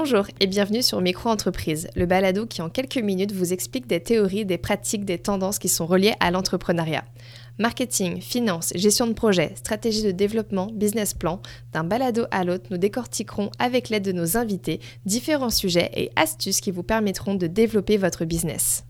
Bonjour et bienvenue sur Micro-entreprise, le balado qui en quelques minutes vous explique des théories, des pratiques, des tendances qui sont reliées à l'entrepreneuriat. Marketing, finance, gestion de projet, stratégie de développement, business plan, d'un balado à l'autre, nous décortiquerons avec l'aide de nos invités différents sujets et astuces qui vous permettront de développer votre business.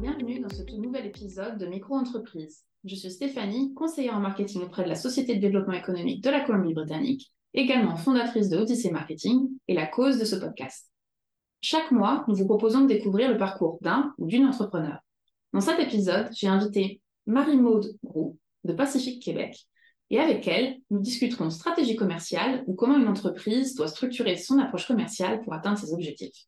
Bienvenue dans ce tout nouvel épisode de Micro-entreprise. Je suis Stéphanie, conseillère en marketing auprès de la Société de développement économique de la Colombie-Britannique, également fondatrice de Odyssey Marketing et la cause de ce podcast. Chaque mois, nous vous proposons de découvrir le parcours d'un ou d'une entrepreneur. Dans cet épisode, j'ai invité Marie-Maude Roux de Pacifique Québec et avec elle, nous discuterons stratégie commerciale ou comment une entreprise doit structurer son approche commerciale pour atteindre ses objectifs.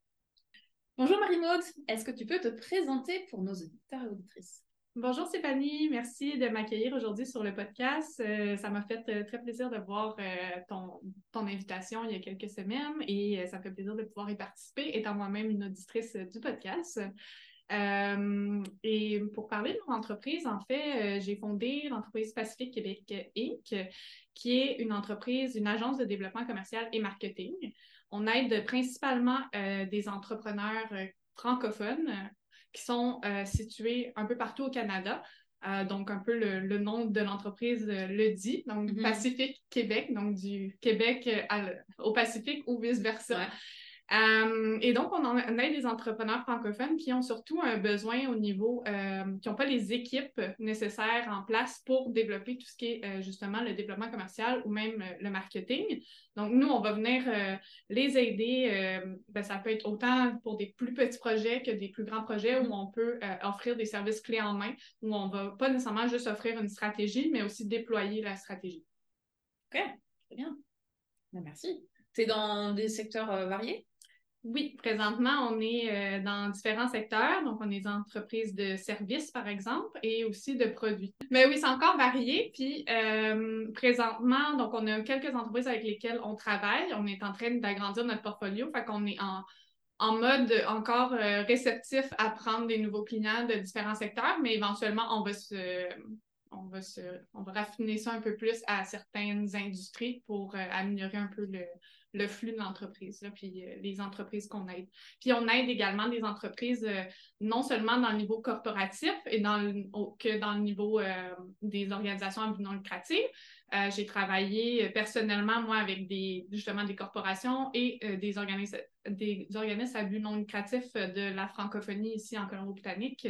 Bonjour Marie-Maude, est-ce que tu peux te présenter pour nos auditeurs et auditrices? Bonjour Stéphanie, merci de m'accueillir aujourd'hui sur le podcast. Euh, ça m'a fait euh, très plaisir de voir euh, ton, ton, invitation il y a quelques semaines et ça me fait plaisir de pouvoir y participer, étant moi-même une auditrice du podcast. et pour parler de mon entreprise, en fait, j'ai fondé l'entreprise Pacifique Québec Inc., qui est une entreprise, une agence de développement commercial et marketing. On aide principalement des entrepreneurs francophones qui sont euh, situés un peu partout au Canada. Euh, donc, un peu le, nom de l'entreprise euh, le dit, donc mm-hmm. Pacifique Québec, donc du Québec au Pacifique ou vice-versa. Euh, et donc, on, a des entrepreneurs francophones qui ont surtout un besoin au niveau, euh, qui n'ont pas les équipes nécessaires en place pour développer tout ce qui est euh, justement le développement commercial ou même le marketing. Donc, nous, on va venir les aider. Ben, ça peut être autant pour des plus petits projets que des plus grands projets où on peut offrir des services clés en main, où on ne va pas nécessairement juste offrir une stratégie, mais aussi déployer la stratégie. OK, très bien. Ben, merci. Tu es dans des secteurs variés? Oui, présentement, on est euh, dans différents secteurs. Donc, on est des entreprises de services, par exemple, et aussi de produits. Mais oui, c'est encore varié. Puis, euh, présentement, donc, on a quelques entreprises avec lesquelles on travaille. On est en train d'agrandir notre portfolio. Fait qu'on est en, mode encore euh, réceptif à prendre des nouveaux clients de différents secteurs, mais éventuellement, on va se, on va se, on va raffiner ça un peu plus à certaines industries pour améliorer un peu le, le flux de l'entreprise, puis euh, les entreprises qu'on aide. Puis on aide également des entreprises euh, non seulement dans le niveau corporatif et dans que dans le niveau euh, des organisations à but non lucratif. J'ai travaillé personnellement, moi, avec des, justement des corporations et des, organismes, des organismes à but non lucratif de la francophonie ici en Colombie-Britannique.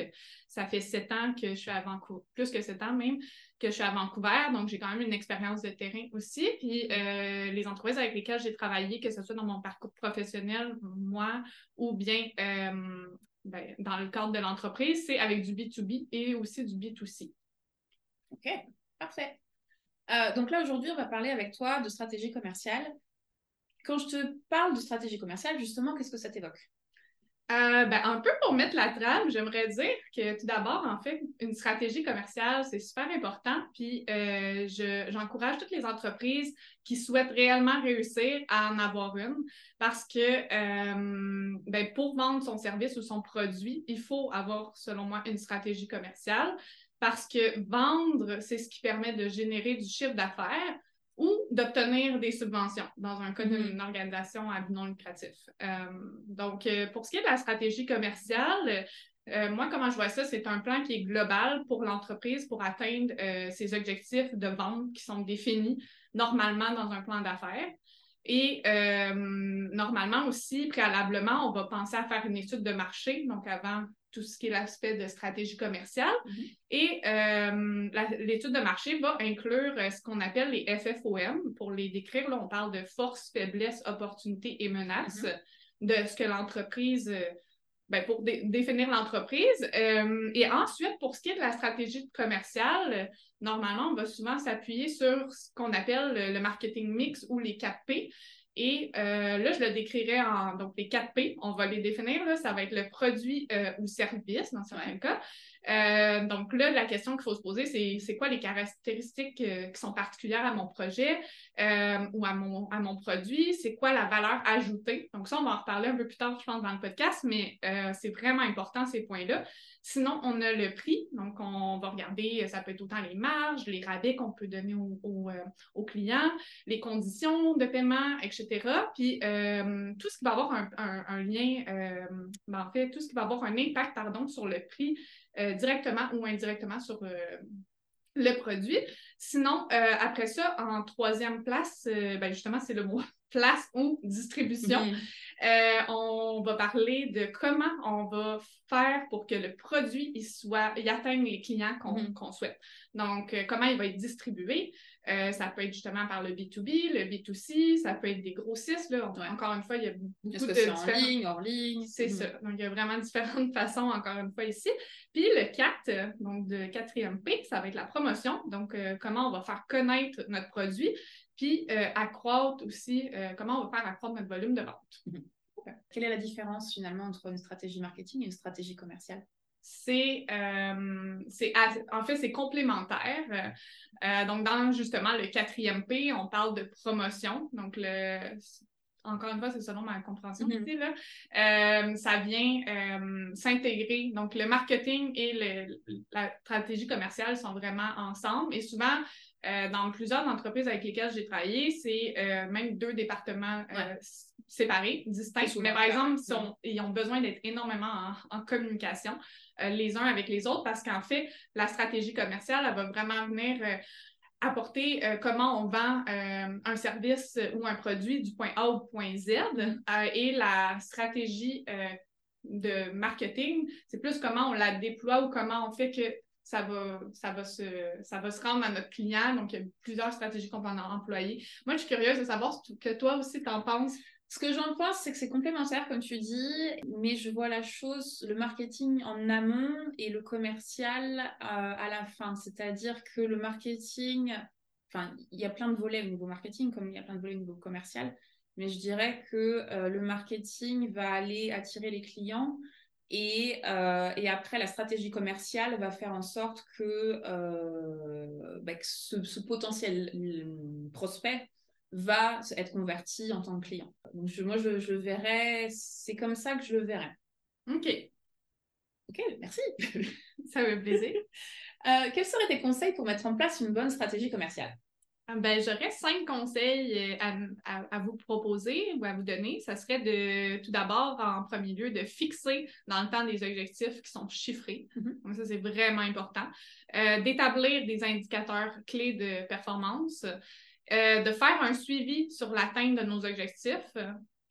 Ça fait sept ans que je suis à Vancouver, plus que sept ans même, que je suis à Vancouver, donc j'ai quand même une expérience de terrain aussi. Puis euh, les entreprises avec lesquelles j'ai travaillé, que ce soit dans mon parcours professionnel, moi, ou bien euh, ben, dans le cadre de l'entreprise, c'est avec du B2B et aussi du B2C. OK, parfait. Euh, donc là, aujourd'hui, on va parler avec toi de stratégie commerciale. Quand je te parle de stratégie commerciale, justement, qu'est-ce que ça t'évoque? Euh, ben, un peu pour mettre la trame, j'aimerais dire que tout d'abord, en fait, une stratégie commerciale, c'est super important. Puis euh, j'encourage toutes les entreprises qui souhaitent réellement réussir à en avoir une parce que euh, ben, pour vendre son service ou son produit, il faut avoir, selon moi, une stratégie commerciale parce que vendre, c'est ce qui permet de générer du chiffre d'affaires ou d'obtenir des subventions dans un cas mm-hmm. d'une organisation à but non lucratif. Euh, donc, euh, pour ce qui est de la stratégie commerciale, euh, moi, comment je vois ça, c'est un plan qui est global pour l'entreprise pour atteindre ses objectifs de vente qui sont définis normalement dans un plan d'affaires. Et normalement aussi, préalablement, on va penser à faire une étude de marché, donc avant tout ce qui est l'aspect de stratégie commerciale. Mm-hmm. Et euh, l'étude de marché va inclure euh, ce qu'on appelle les FFOM. Pour les décrire, là, on parle de force, faiblesse, opportunité et menace, mm-hmm. de ce que l'entreprise, euh, ben, pour définir l'entreprise. et ensuite, pour ce qui est de la stratégie commerciale, normalement, on va souvent s'appuyer sur ce qu'on appelle le marketing mix ou les 4 P. Et euh, là, je le décrirai en donc les 4 P. On va les définir. Là, ça va être le produit euh, ou service dans certains cas. Euh, donc là, la question qu'il faut se poser, c'est c'est quoi les caractéristiques qui sont particulières à mon projet ou à mon, à mon produit? C'est quoi la valeur ajoutée? Donc ça, on va en reparler un peu plus tard, je pense, dans le podcast, mais c'est vraiment important ces points-là. Sinon, on a le prix. Donc, on va regarder, ça peut être autant les marges, les rabais qu'on peut donner aux au, clients, les conditions de paiement, etc. Puis, tout ce qui va avoir un, lien, ben, en fait, tout ce qui va avoir un impact, pardon, sur le prix directement ou indirectement sur le produit. Sinon, euh, après ça, en troisième place, euh, ben justement, c'est le mot place ou distribution. Mhm. Euh, on va parler de comment on va faire pour que le produit il soit, il atteigne les clients qu'on mhm. souhaite. Donc, comment il va être distribué? Euh, ça peut être justement par le B2B, le B2C, ça peut être des grossistes. Là. Encore une fois, il y a beaucoup de. C'est en ligne, hors ligne? C'est ça. Mhm. Donc, il y a vraiment différentes façons, encore une fois, ici. Puis le 4, donc de quatrième P, ça va être la promotion. Donc, euh, comment on va faire connaître notre produit. Puis euh, accroître aussi, comment on va faire accroître notre volume de vente. Mhm. Quelle est la différence finalement entre une stratégie marketing et une stratégie commerciale? c'est, euh, en fait, c'est complémentaire. Euh, donc, dans justement le quatrième P, on parle de promotion. Donc, le, encore une fois, c'est selon ma compréhension mm-hmm. là. Euh, ça vient s'intégrer. Donc, le marketing et la stratégie commerciale sont vraiment ensemble. Et souvent, dans plusieurs entreprises avec lesquelles j'ai travaillé, c'est même deux départements séparés, distincts. Mais par exemple, ils ont besoin d'être énormément en communication. Euh, les uns avec les autres parce qu'en fait, la stratégie commerciale, elle va vraiment venir euh, apporter euh, comment on vend un service ou un produit du point A au point Z. et la stratégie de marketing, c'est plus comment on la déploie ou comment on fait que ça va, ça va, se, ça va se rendre à notre client. Donc, il y a plusieurs stratégies qu'on va employer. Moi, je suis curieuse de savoir que toi aussi, tu en penses ce que j'en pense, c'est que c'est complémentaire, comme tu dis, mais je vois la chose, le marketing en amont et le commercial euh, à la fin. C'est-à-dire que le marketing, enfin, il y a plein de volets au niveau marketing, comme il y a plein de volets au niveau commercial, mais je dirais que euh, le marketing va aller attirer les clients et, euh, et, après, la stratégie commerciale va faire en sorte que, bah, ce, ce, potentiel prospect va être converti en tant que client. Donc, moi, je, je verrais, c'est comme ça que je le verrais. OK. OK, merci. ça me plaisir. Euh, quels seraient tes conseils pour mettre en place une bonne stratégie commerciale? Ah, ben, j'aurais cinq conseils euh, à, à, vous proposer ou à vous donner. Ça serait de, tout d'abord, en premier lieu, de fixer dans le temps des objectifs qui sont chiffrés. Donc, ça, c'est vraiment important. Euh, d'établir des indicateurs clés de performance. Euh, de faire un suivi sur l'atteinte de nos objectifs.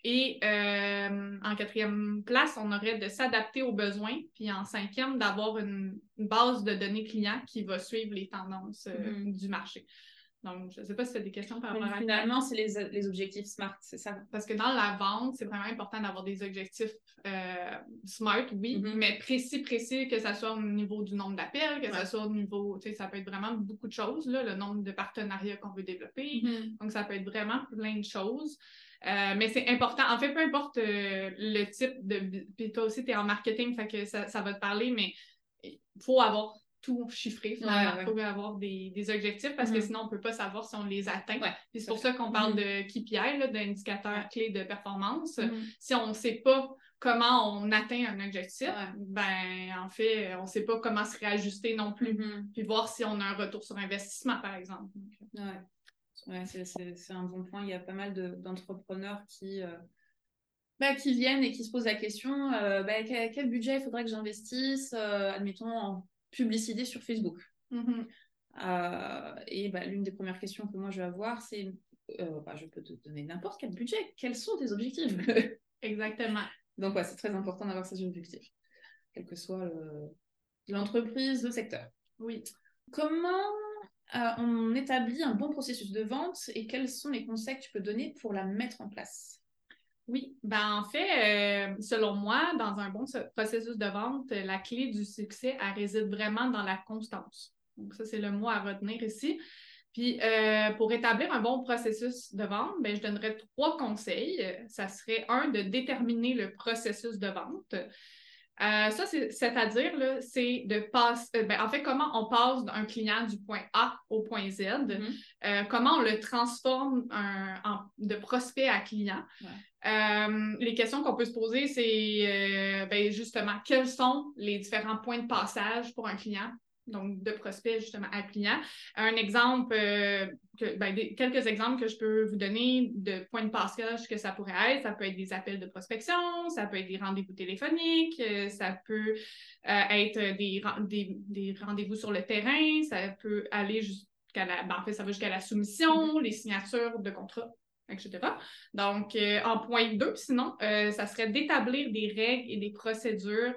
Et euh, en quatrième place, on aurait de s'adapter aux besoins. Puis en cinquième, d'avoir une, base de données clients qui va suivre les tendances mm-hmm. du marché. Donc, je ne sais pas si tu as des questions par rapport à Finalement, c'est les, les, objectifs SMART, c'est ça? Parce que dans la vente, c'est vraiment important d'avoir des objectifs euh, SMART, oui, mm-hmm. mais précis, précis, que ce soit au niveau du nombre d'appels, que ce soit au niveau, tu sais, ça peut être vraiment beaucoup de choses, là, le nombre de partenariats qu'on veut développer. Mm-hmm. Donc, ça peut être vraiment plein de choses. Euh, mais c'est important. En fait, peu importe euh, le type de. Puis toi aussi, tu es en marketing, fait que ça, ça va te parler, mais il faut avoir tout chiffré, finalement. Il faut avoir des, objectifs parce que mm-hmm. sinon, on ne peut pas savoir si on les atteint. c'est pour ça qu'on parle mm-hmm. de KPI, d'indicateurs clés de performance. Mm-hmm. Si on ne sait pas comment on atteint un objectif, ben en fait, on ne sait pas comment se réajuster non plus. Puis voir si on a un retour sur investissement, par exemple. Ouais, c'est un bon point. Il y a pas mal d'entrepreneurs qui. Euh, bah, qui viennent et qui se posent la question euh, bah, quel, budget il faudrait que j'investisse, euh, admettons, en publicité sur Facebook. Mm-hmm. Euh, et bah, l'une des premières questions que moi je vais avoir, c'est euh, bah, je peux te donner n'importe quel budget. Quels sont tes objectifs? Exactement. Donc, ouais, c'est très important d'avoir ces objectifs, quelle que soit l'entreprise, le, secteur. Oui. Comment euh, on établit un bon processus de vente et quels sont les conseils que tu peux donner pour la mettre en place? Oui, ben en fait, euh, selon moi, dans un bon processus de vente, la clé du succès, elle réside vraiment dans la constance. Donc, ça, c'est le mot à retenir ici. Puis, euh, pour établir un bon processus de vente, ben, je donnerais trois conseils. Ça serait un, de déterminer le processus de vente. Euh, ça, c'est-à-dire, c'est de passer, ben, en fait, comment on passe d'un client du point A au point Z, mm-hmm. comment on le transforme de prospect à client. Euh, les questions qu'on peut se poser, c'est ben, justement quels sont les différents points de passage pour un client donc de prospect justement à client. Un exemple, euh, ben, quelques exemples que je peux vous donner de points de passage que ça pourrait être. Ça peut être des appels de prospection, ça peut être des rendez-vous téléphoniques, euh, ça peut euh, être des, des, rendez-vous sur le terrain, ça peut aller jusqu'à la, ben, en fait, ça va jusqu'à la soumission, mm-hmm. les signatures de contrat etc. Donc, en point 2, sinon, ça serait d'établir des règles et des procédures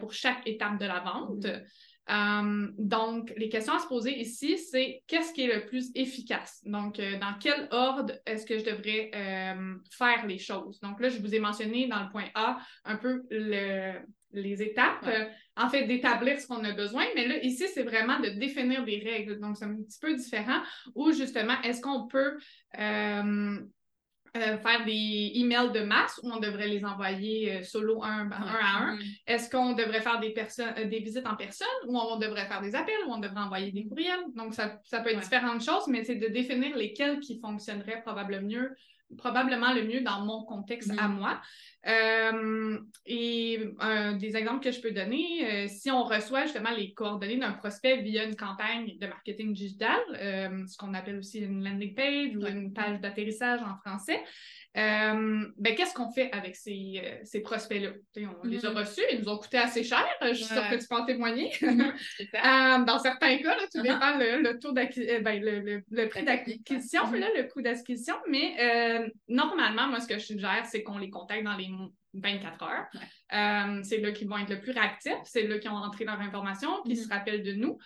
pour chaque étape de la vente. Mm-hmm. Euh, donc, les questions à se poser ici, c'est qu'est-ce qui est le plus efficace? Donc, euh, dans quel ordre est-ce que je devrais euh, faire les choses? Donc là, je vous ai mentionné dans le point A un peu les étapes, en fait, d'établir ce qu'on a besoin, mais là, ici, c'est vraiment de définir des règles. Donc, c'est un petit peu différent où justement, est-ce qu'on peut euh, faire des emails de masse ou on devrait les envoyer euh, solo un, à un? Mm-hmm. Est-ce qu'on devrait faire des, euh, visites en personne ou on devrait faire des appels ou on devrait envoyer des courriels? Donc, ça, peut être différentes choses, mais c'est de définir lesquels qui fonctionneraient probablement mieux probablement le mieux dans mon contexte à mm-hmm. moi. Euh, et des exemples que je peux donner, euh, si on reçoit justement les coordonnées d'un prospect via une campagne de marketing digital, euh, ce qu'on appelle aussi une landing page ou une page d'atterrissage en français, ben, qu'est-ce qu'on fait avec ces, ces prospects-là? On les a mm-hmm. reçus, ils nous ont coûté assez cher, je suis sûre que tu peux en témoigner. dans certains cas, là, tout dépend le, le taux ben, le, le, prix d'acquisition, le coût d'acquisition, mais normalement, moi, ce que je suggère, c'est qu'on les contacte dans les 24 heures. Euh, c'est là qu'ils vont être le plus réactifs, c'est là qu'ils ont entré leur information, qu'ils mm-hmm. se rappellent de nous.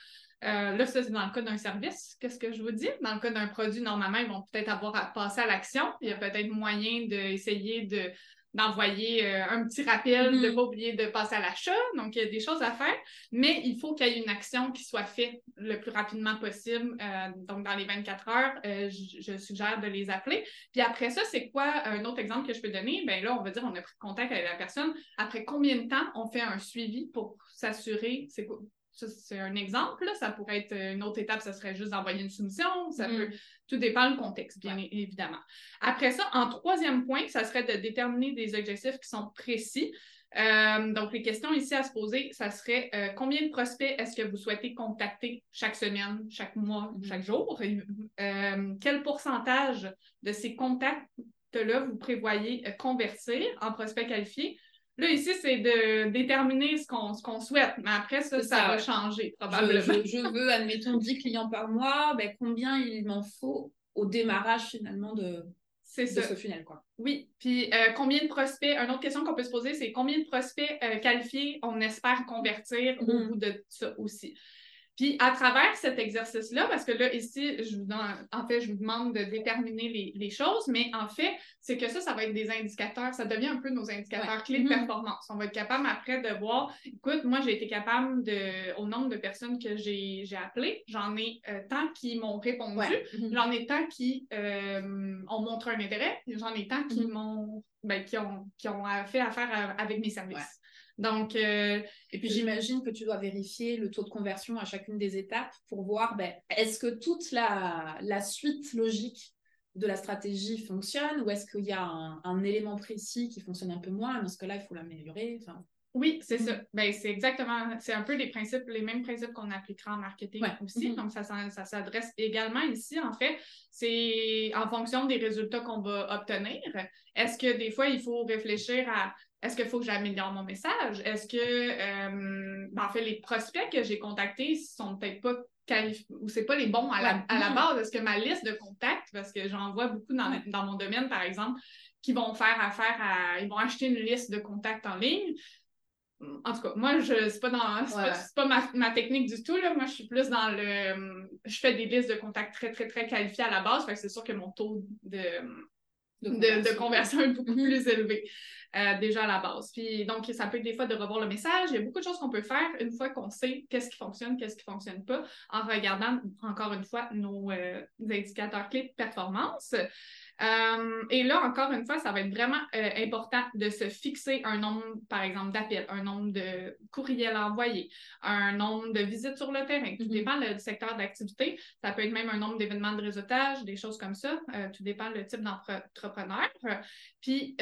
Euh, là, ça, c'est dans le cas d'un service. Qu'est-ce que je vous dis? Dans le cas d'un produit, normalement, ils vont peut-être avoir à passer à l'action. Il y a peut-être moyen d'essayer de d'envoyer euh, un petit rappel, de ne mm-hmm. pas oublier de passer à l'achat. Donc, il y a des choses à faire, mais il faut qu'il y ait une action qui soit faite le plus rapidement possible. Euh, donc, dans les 24 heures, euh, je, suggère de les appeler. Puis après ça, c'est quoi un autre exemple que je peux donner? Bien là, on va dire, on a pris contact avec la personne. Après combien de temps on fait un suivi pour s'assurer, c'est quoi? c'est un exemple. Ça pourrait être une autre étape, ça serait juste d'envoyer une soumission. Ça mm-hmm. peut, tout dépend du contexte, bien évidemment. Après ça, en troisième point, ça serait de déterminer des objectifs qui sont précis. Euh, donc, les questions ici à se poser, ça serait euh, combien de prospects est-ce que vous souhaitez contacter chaque semaine, chaque mois, mm-hmm. chaque jour? Euh, quel pourcentage de ces contacts-là vous prévoyez convertir en prospects qualifiés? Là, ici, c'est de déterminer ce qu'on souhaite, mais après, ça, ça, va changer probablement. Je, veux, admettons, 10 clients par mois, ben, combien il m'en faut au démarrage finalement de, de ce funnel. Quoi. Oui, puis euh, combien de prospects, une autre question qu'on peut se poser, c'est combien de prospects euh, qualifiés on espère convertir au mm-hmm. bout de ça aussi? Puis à travers cet exercice-là, parce que là, ici, je vous en fait, je vous demande de déterminer les, choses, mais en fait, c'est que ça, ça va être des indicateurs, ça devient un peu nos indicateurs clés de mm-hmm. performance. On va être capable après de voir, écoute, moi, j'ai été capable de, au nombre de personnes que j'ai appelées, j'en ai euh, tant qui m'ont répondu, mm-hmm. j'en ai tant qui euh, ont montré un intérêt, j'en ai tant qui mm-hmm. m'ont, ben, qui ont, qui ont fait affaire avec mes services. Donc, euh, et puis j'imagine que tu dois vérifier le taux de conversion à chacune des étapes pour voir ben, est-ce que toute la, la, suite logique de la stratégie fonctionne ou est-ce qu'il y a un, élément précis qui fonctionne un peu moins? Dans ce cas-là, il faut l'améliorer. Enfin... Oui, c'est ça. Mm. Ben, c'est exactement, c'est un peu les principes, les mêmes principes qu'on appliquera en marketing aussi. Mm-hmm. Donc, ça, ça s'adresse également ici, en fait, c'est en fonction des résultats qu'on va obtenir. Est-ce que des fois, il faut réfléchir à est-ce qu'il faut que j'améliore mon message? Est-ce que, euh, ben, en fait, les prospects que j'ai contactés sont peut-être pas qualifiés ou c'est pas les bons à la, mm-hmm. base? Est-ce que ma liste de contacts, parce que j'en vois beaucoup dans, dans, mon domaine, par exemple, qui vont faire affaire à, ils vont acheter une liste de contacts en ligne. En tout cas, moi, je c'est pas dans c'est pas, ma, technique du tout. Là. Moi, je suis plus dans le. Je fais des listes de contacts très, très, très qualifiées à la base. Fait que c'est sûr que mon taux de, de, conversion. est beaucoup mm-hmm. plus élevé. Déjà à la base. Puis donc, ça peut être des fois de revoir le message. Il y a beaucoup de choses qu'on peut faire une fois qu'on sait qu'est-ce qui fonctionne, qu'est-ce qui ne fonctionne pas, en regardant encore une fois nos indicateurs clés de performance. Euh, et là, encore une fois, ça va être vraiment euh, important de se fixer un nombre, par exemple, d'appels, un nombre de courriels envoyés, un nombre de visites sur le terrain. Tout mm-hmm. dépend du secteur d'activité. Ça peut être même un nombre d'événements de réseautage, des choses comme ça. Euh, tout dépend le type d'entrepreneur. Puis,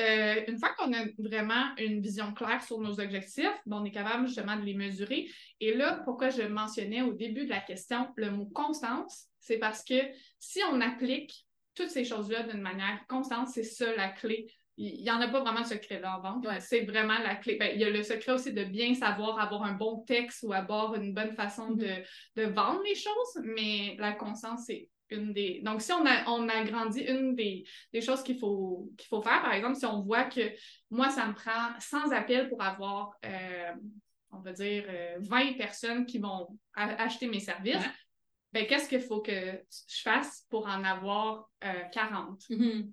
une fois qu'on a vraiment une vision claire sur nos objectifs, on est capable justement de les mesurer. Et là, pourquoi je mentionnais au début de la question le mot constance, c'est parce que si on applique toutes ces choses-là d'une manière constante, c'est ça la clé. Il n'y en a pas vraiment de secret là en vente. C'est vraiment la clé. Ben, il y a le secret aussi de bien savoir avoir un bon texte ou avoir une bonne façon mm-hmm. de, vendre les choses, mais la constance, c'est une des. Donc, si on, a, on agrandit une des, choses qu'il faut, qu'il faut faire, par exemple, si on voit que moi, ça me prend 100 appels pour avoir, euh, on va dire, 20 euh, personnes qui vont acheter mes services, ben, qu'est-ce qu'il faut que je fasse pour en avoir 40? Euh, mm-hmm.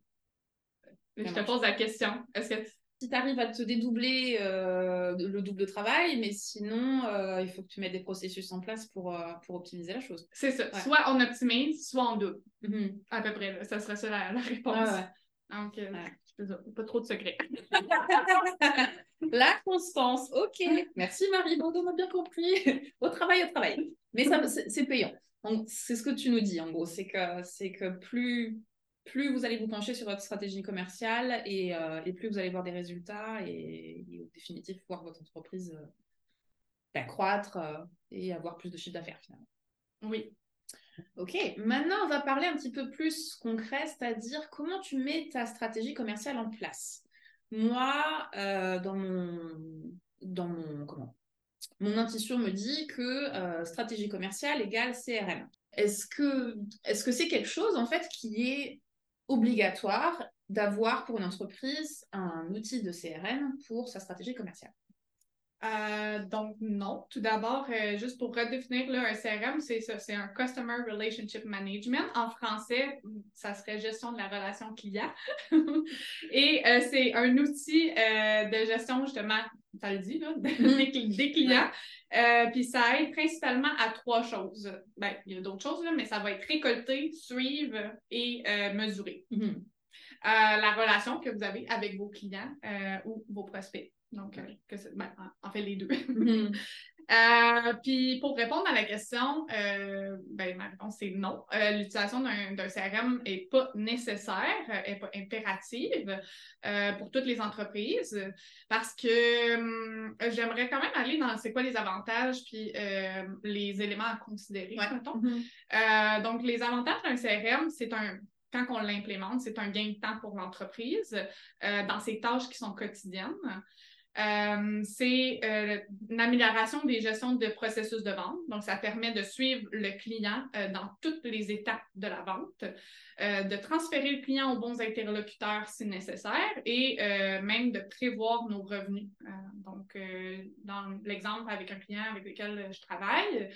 Je te pose la question. Est-ce que si tu arrives à te dédoubler euh, le double travail, mais sinon, euh, il faut que tu mettes des processus en place pour, pour optimiser la chose. C'est ça. Soit on optimise, soit on double. Mm-hmm. À peu près. Ça serait ça la, réponse. Donc, pas trop de secrets. la constance, ok. Merci Marie, bon, on a bien compris. au travail, au travail. Mais ça, c'est payant c'est ce que tu nous dis en gros, c'est que, c'est que plus, plus vous allez vous pencher sur votre stratégie commerciale et, euh, plus vous allez voir des résultats et, au définitif voir votre entreprise euh, accroître euh, et avoir plus de chiffre d'affaires finalement. Oui. Ok, maintenant on va parler un petit peu plus concret, c'est-à-dire comment tu mets ta stratégie commerciale en place. Moi, dans mon, dans mon, comment, mon intuition me dit que euh, stratégie commerciale égale CRM. Est-ce que est-ce que c'est quelque chose en fait qui est obligatoire d'avoir pour une entreprise un outil de CRM pour sa stratégie commerciale? Euh, donc, non. Tout d'abord, euh, juste pour redéfinir là, un CRM, c'est ça, c'est un Customer Relationship Management. En français, ça serait gestion de la relation client. Et euh, c'est un outil de gestion, justement, ça le dit, là, mm-hmm. des, clients. Puis ça aide principalement à trois choses. Ben, il y a d'autres choses, là, mais ça va être récolter, suivre et mesurer. Mm-hmm. la relation que vous avez avec vos clients ou vos prospects. Donc, euh, que ben, en fait, les deux. Mm-hmm. Euh, puis pour répondre à la question, euh, ben, ma réponse c'est non. L'utilisation d'un CRM n'est pas nécessaire, n'est pas impérative pour toutes les entreprises parce que hum, j'aimerais quand même aller dans c'est quoi les avantages puis les éléments à considérer, mm-hmm. donc, les avantages d'un CRM, c'est un quand on l'implémente, c'est un gain de temps pour l'entreprise dans ses tâches qui sont quotidiennes. Euh, c'est euh, une amélioration des gestions de processus de vente. Donc, ça permet de suivre le client euh, dans toutes les étapes de la vente, de transférer le client aux bons interlocuteurs si nécessaire et même de prévoir nos revenus. donc, dans l'exemple avec un client avec lequel je travaille,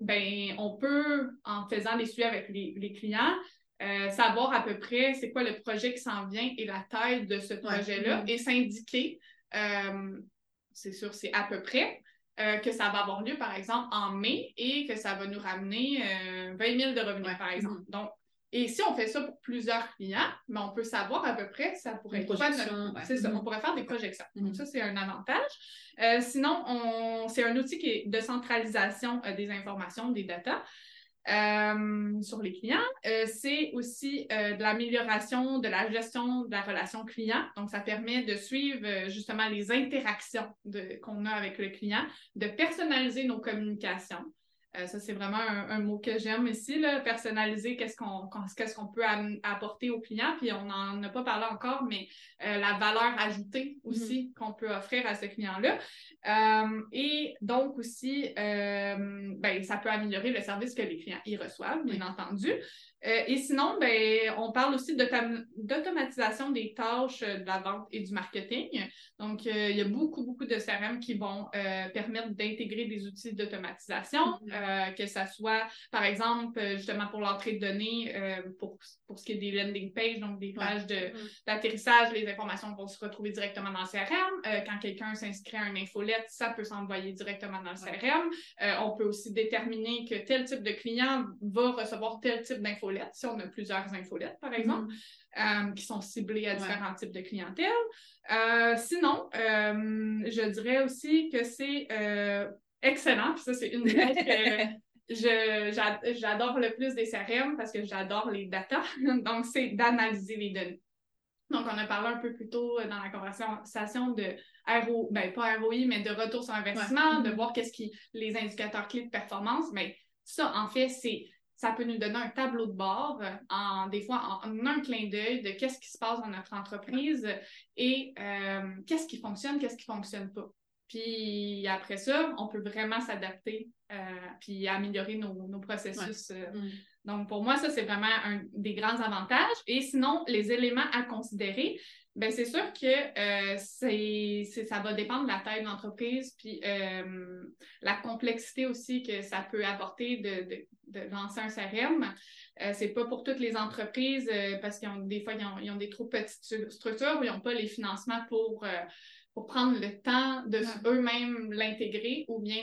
ben, on peut, en faisant des suivis avec les clients, euh, savoir à peu près c'est quoi le projet qui s'en vient et la taille de ce projet-là mm-hmm. et s'indiquer, euh, c'est sûr, c'est à peu près, euh, que ça va avoir lieu, par exemple, en mai et que ça va nous ramener 20 000 de revenus, par exemple. Mm-hmm. Donc, et si on fait ça pour plusieurs clients, ben, on peut savoir à peu près, ça pourrait être C'est ça, mm-hmm. on pourrait faire des projections. Donc, ça, c'est un avantage. sinon, c'est un outil qui est de centralisation des informations, des datas. Euh, sur les clients. Euh, c'est aussi euh, de l'amélioration de la gestion de la relation client. Donc, ça permet de suivre justement les interactions qu'on a avec le client, de personnaliser nos communications. Euh, ça, c'est vraiment un, mot que j'aime ici, là, personnaliser, qu'est-ce qu'on peut apporter aux clients. Puis on n'en a pas parlé encore, mais euh, la valeur ajoutée aussi mm-hmm. qu'on peut offrir à ce client-là. Euh, et donc aussi, ben, ça peut améliorer le service que les clients y reçoivent, bien entendu. Et sinon, ben, on parle aussi d'automatisation des tâches de la vente et du marketing. Donc, il y a beaucoup, beaucoup de CRM qui vont permettre d'intégrer des outils d'automatisation. Mm-hmm. euh, que ça soit, par exemple, euh, justement pour l'entrée de données, euh, pour, pour ce qui est des landing pages, donc des pages de, Mm. d'atterrissage, les informations vont se retrouver directement dans le CRM. quand quelqu'un s'inscrit à une infolette, ça peut s'envoyer directement dans le CRM. on peut aussi déterminer que tel type de client va recevoir tel type d'infolette, si on a plusieurs infolettes, par exemple. Euh, qui sont ciblés à différents types de clientèle. Euh, sinon, euh, je dirais aussi que c'est excellent, puis ça, c'est une des choses que j'adore le plus des CRM parce que j'adore les data. Donc, c'est d'analyser les données. Donc, on a parlé un peu plus tôt dans la conversation de RO, ben pas ROI, mais de retour sur investissement, de voir qu'est-ce qui les indicateurs clés de performance. Mais ça, en fait, c'est ça peut nous donner un tableau de bord, euh, en, des fois en, un clin d'œil de qu'est-ce qui se passe dans notre entreprise et euh, qu'est-ce qui fonctionne, qu'est-ce qui ne fonctionne pas. Puis après ça, on peut vraiment s'adapter euh, puis améliorer nos, processus. Mm. Donc pour moi, ça, c'est vraiment un des grands avantages. Et sinon, les éléments à considérer, ben c'est sûr que c'est, ça va dépendre de la taille de l'entreprise, puis la complexité aussi que ça peut apporter de, de lancer un CRM. Euh, c'est pas pour toutes les entreprises euh, parce qu'ils ont des fois ils ont, des trop petites structures ou ils n'ont pas les financements pour, euh, pour prendre le temps de eux-mêmes l'intégrer ou bien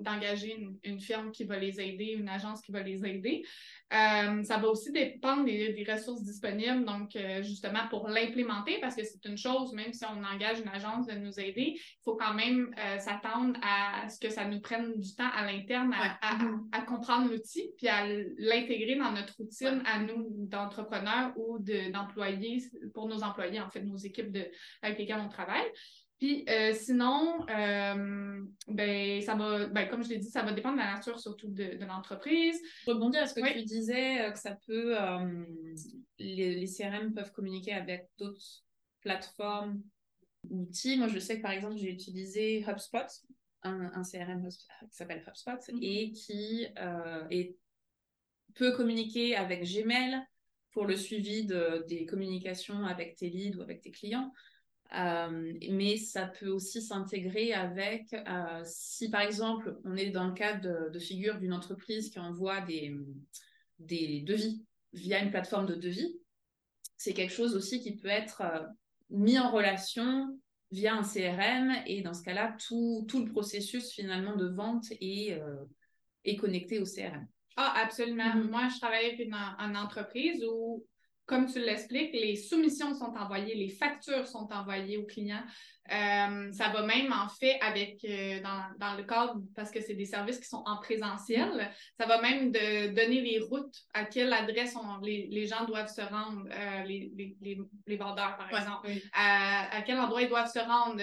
d'engager une, firme qui va les aider, une agence qui va les aider. Euh, ça va aussi dépendre des, ressources disponibles, donc euh, justement pour l'implémenter, parce que c'est une chose, même si on engage une agence de nous aider, il faut quand même euh, s'attendre à ce que ça nous prenne du temps à l'interne à, mm-hmm. comprendre l'outil, puis à l'intégrer dans notre routine à nous d'entrepreneurs ou d'employés, pour nos employés, en fait, nos équipes de, avec lesquelles on travaille. Puis euh, sinon, euh, ben, ça va, ben, comme je l'ai dit, ça va dépendre de la nature surtout de, l'entreprise. Je rebondir à ce que tu disais, euh, que ça peut, les, CRM peuvent communiquer avec d'autres plateformes, outils. Moi, je sais que par exemple, j'ai utilisé HubSpot, un, CRM qui s'appelle HubSpot mm-hmm. et qui est, peut communiquer avec Gmail pour le suivi de, des communications avec tes leads ou avec tes clients. Euh, mais ça peut aussi s'intégrer avec, euh, si par exemple on est dans le cadre de, figure d'une entreprise qui envoie des, des devis via une plateforme de devis, c'est quelque chose aussi qui peut être euh, mis en relation via un CRM et dans ce cas-là, tout, tout, le processus finalement de vente est, est connecté au CRM. Ah, absolument. Mm-hmm. Moi, je travaille avec une, une entreprise où comme tu l'expliques, les soumissions sont envoyées, les factures sont envoyées aux clients. Euh, ça va même en fait avec, euh, dans, le cadre, parce que c'est des services qui sont en présentiel, ça va même de donner les routes à quelle adresse les, gens doivent se rendre, euh, les, vendeurs par exemple, à, quel endroit ils doivent se rendre,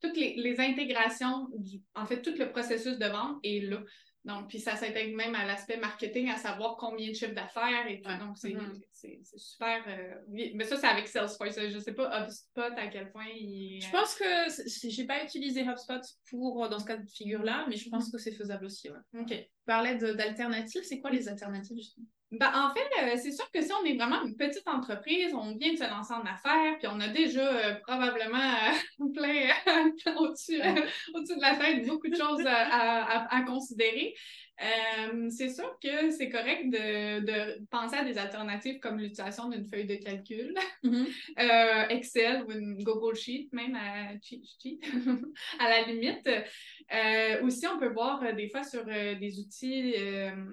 toutes les, les intégrations, du, en fait, tout le processus de vente est là. Donc, puis ça s'intègre même à l'aspect marketing, à savoir combien de chiffres d'affaires et tout. Donc, mm-hmm. c'est super. Euh, mais ça, c'est avec Salesforce. Je ne sais pas HubSpot à quel point il. Je pense que j'ai pas utilisé HubSpot pour dans ce cas de figure-là, mais je pense mm-hmm. que c'est faisable aussi. Ouais. OK. Tu parlais d'alternatives. C'est quoi les alternatives justement? Ben, en fait, euh, c'est sûr que si on est vraiment une petite entreprise, on vient de se lancer en affaires, puis on a déjà euh, probablement euh, plein au-dessus de la tête beaucoup de choses à considérer. Euh, c'est sûr que c'est correct de, penser à des alternatives comme l'utilisation d'une feuille de calcul, mm-hmm. euh, Excel ou une Google Sheet, même à, à la limite. Euh, aussi, on peut voir des fois sur des outils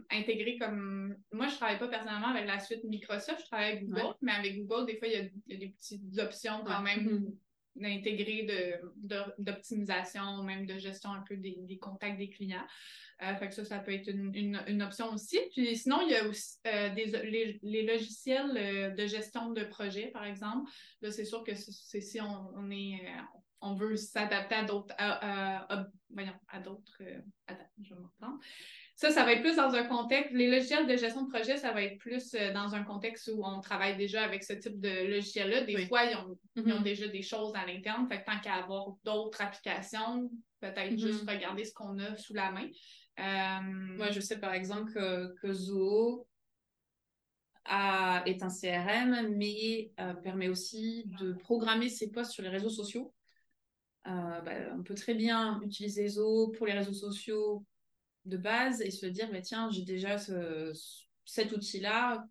intégrés comme. Moi, je ne travaille pas personnellement avec la suite Microsoft, je travaille avec Google, mais avec Google, des fois, il y a, des petites options quand même. Mm-hmm. D'intégrer d'optimisation, même de gestion un peu des, contacts des clients. Euh, fait que ça, ça peut être une, option aussi. Puis sinon, il y a aussi euh, des, les, logiciels euh, de gestion de projet, par exemple. Là, c'est sûr que c'est si on, est on veut s'adapter à d'autres voyons, à d'autres. attends, je vais. Ça, ça va être plus dans un contexte. Les logiciels de gestion de projet, ça va être plus dans un contexte où on travaille déjà avec ce type de logiciel-là. Des fois, ils ont, ils ont, mm-hmm. déjà des choses à l'interne. Fait que tant qu'à avoir d'autres applications, peut-être mm-hmm. juste regarder ce qu'on a sous la main. Euh, moi, je sais par exemple que, que Zoho a, est un CRM, mais euh, permet aussi de programmer ses posts sur les réseaux sociaux. Euh, bah, on peut très bien utiliser Zoho pour les réseaux sociaux de base et se dire, mais tiens, j'ai déjà ce, cet outil-là,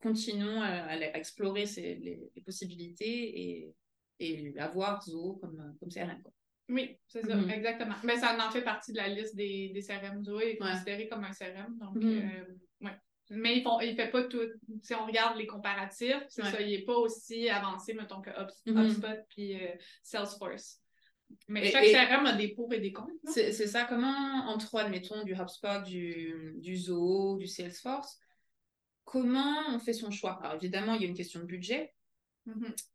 continuons à, explorer les, possibilités et, et avoir Zoho comme, comme CRM. Quoi. Oui, c'est ça, mm-hmm. exactement. Mais ça en fait partie de la liste des, des CRM. Zoho est considéré comme un CRM. Donc, mm-hmm. euh, ouais. Mais il ne fait pas tout. Si on regarde les comparatifs, c'est ça, il n'est pas aussi avancé, mettons, que mm-hmm. HubSpot puis euh, Salesforce. Mais chaque CRM a des pour et des contre. C'est ça. Comment, entre, admettons, du HubSpot, du, du Zoho, du Salesforce, comment on fait son choix? Alors, évidemment, il y a une question de budget.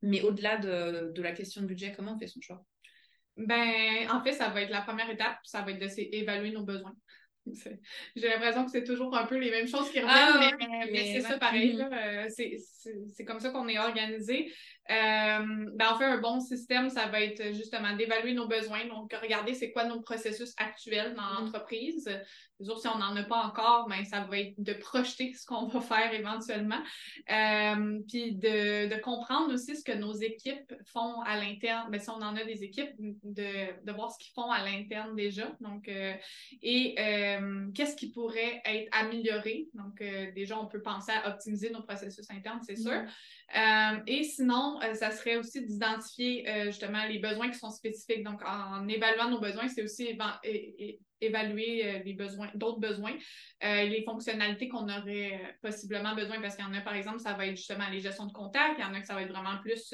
Mais au-delà de, de la question de budget, comment on fait son choix? Ben, en fait, ça va être la première étape, ça va être d'évaluer nos besoins. J'ai l'impression que c'est toujours un peu les mêmes choses qui ah, reviennent, mais, c'est ça pareil. Mm-hmm. Euh, c'est comme ça qu'on est organisé. Euh, ben, en fait, un bon système, ça va être justement d'évaluer nos besoins. Donc, regarder c'est quoi nos processus actuels dans mm-hmm. l'entreprise. Toujours, si on n'en a pas encore, ben, ça va être de projeter ce qu'on va faire éventuellement. Euh, puis de, comprendre aussi ce que nos équipes font à l'interne. Ben, si on en a des équipes, de, de voir ce qu'ils font à l'interne déjà. Donc, euh, et qu'est-ce qui pourrait être amélioré. Donc, déjà, on peut penser à optimiser nos processus internes, c'est sûr. Mm-hmm. et sinon, ça serait aussi d'identifier justement les besoins qui sont spécifiques. Donc, en, évaluant nos besoins, c'est aussi évaluer euh, les besoins, d'autres besoins, euh, les fonctionnalités qu'on aurait euh, possiblement besoin, parce qu'il y en a, par exemple, ça va être justement les gestions de contact, il y en a que ça va être vraiment plus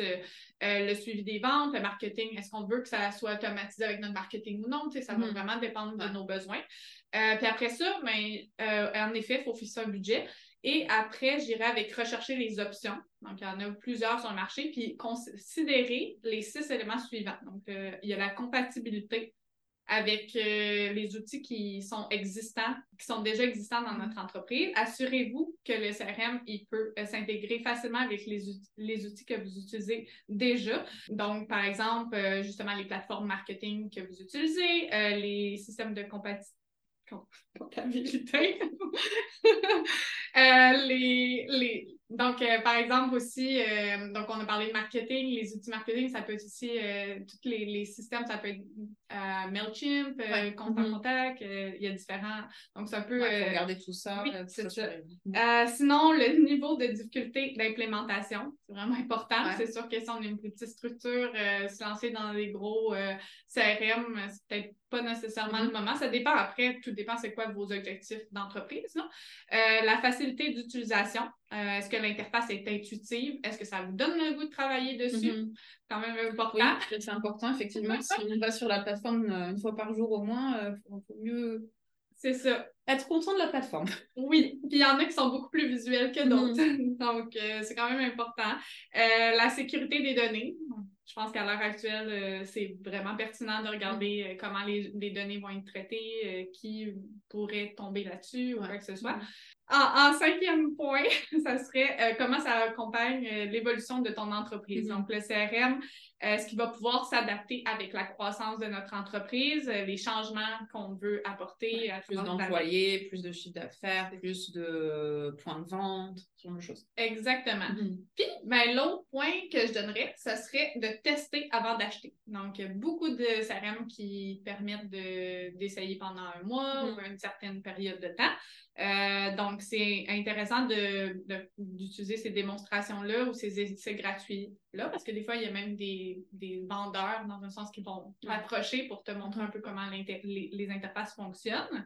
le suivi des ventes, le marketing. Est-ce qu'on veut que ça soit automatisé avec notre marketing ou non? Ça va mm-hmm. vraiment dépendre de nos besoins. puis après ça, mais, ben, en effet, il faut fixer un budget. Et après, j'irai avec rechercher les options. Donc, il y en a plusieurs sur le marché, puis considérer les six éléments suivants. Donc, il y a la compatibilité avec euh, les outils qui sont existants, qui sont déjà existants dans notre entreprise. Assurez-vous que le CRM il peut euh, s'intégrer facilement avec les, outils que vous utilisez déjà. Donc, par exemple, euh, justement, les plateformes marketing que vous utilisez, les systèmes de comptabilité, les, les, donc, euh, par exemple aussi, euh, donc on a parlé de marketing, les outils marketing, ça peut être aussi euh, tous les, les, systèmes, ça peut être MailChimp, ouais. Contact mm-hmm. Contact, il y a différents. Donc, c'est un peu. Ouais, regarder tout ça. Oui, ça. sinon, le niveau de difficulté d'implémentation, c'est vraiment important. C'est sûr que si on a une petite structure, se lancer dans des gros CRM, c'est peut-être pas nécessairement le mm-hmm. moment. Ça dépend après, tout dépend c'est quoi vos objectifs d'entreprise. la facilité d'utilisation. Euh, est-ce que l'interface est intuitive? Est-ce que ça vous donne le goût de travailler dessus? Mm-hmm. Quand même important. Oui, c'est important, effectivement. si on va sur la plateforme euh, une fois par jour au moins, il euh, faut, mieux. C'est ça. Être content de la plateforme. Oui, puis il y en a qui sont beaucoup plus visuels que d'autres. Mm-hmm. Donc, c'est quand même important. la sécurité des données. Je pense qu'à l'heure actuelle, c'est vraiment pertinent de regarder mm-hmm. comment les, données vont être traitées, qui pourrait tomber là-dessus ou quoi que ce soit. En, cinquième point, ça serait euh, comment ça accompagne euh, l'évolution de ton entreprise. Mm-hmm. Donc, le CRM, est-ce qu'il va pouvoir s'adapter avec la croissance de notre entreprise, euh, les changements qu'on veut apporter à Plus d'employés, plus de chiffre d'affaires, plus de points de vente, ce genre de choses. Exactement. Mm-hmm. Puis, ben, l'autre point que je donnerais, ce serait de tester avant d'acheter. Donc, il y a beaucoup de CRM qui permettent d'essayer pendant un mois mm-hmm. ou une certaine période de temps. Euh, donc, c'est intéressant d'utiliser ces démonstrations-là ou ces essais gratuits-là, parce que des fois, il y a même des, vendeurs, dans un sens, qui vont t'approcher pour te montrer un peu comment les, interfaces fonctionnent.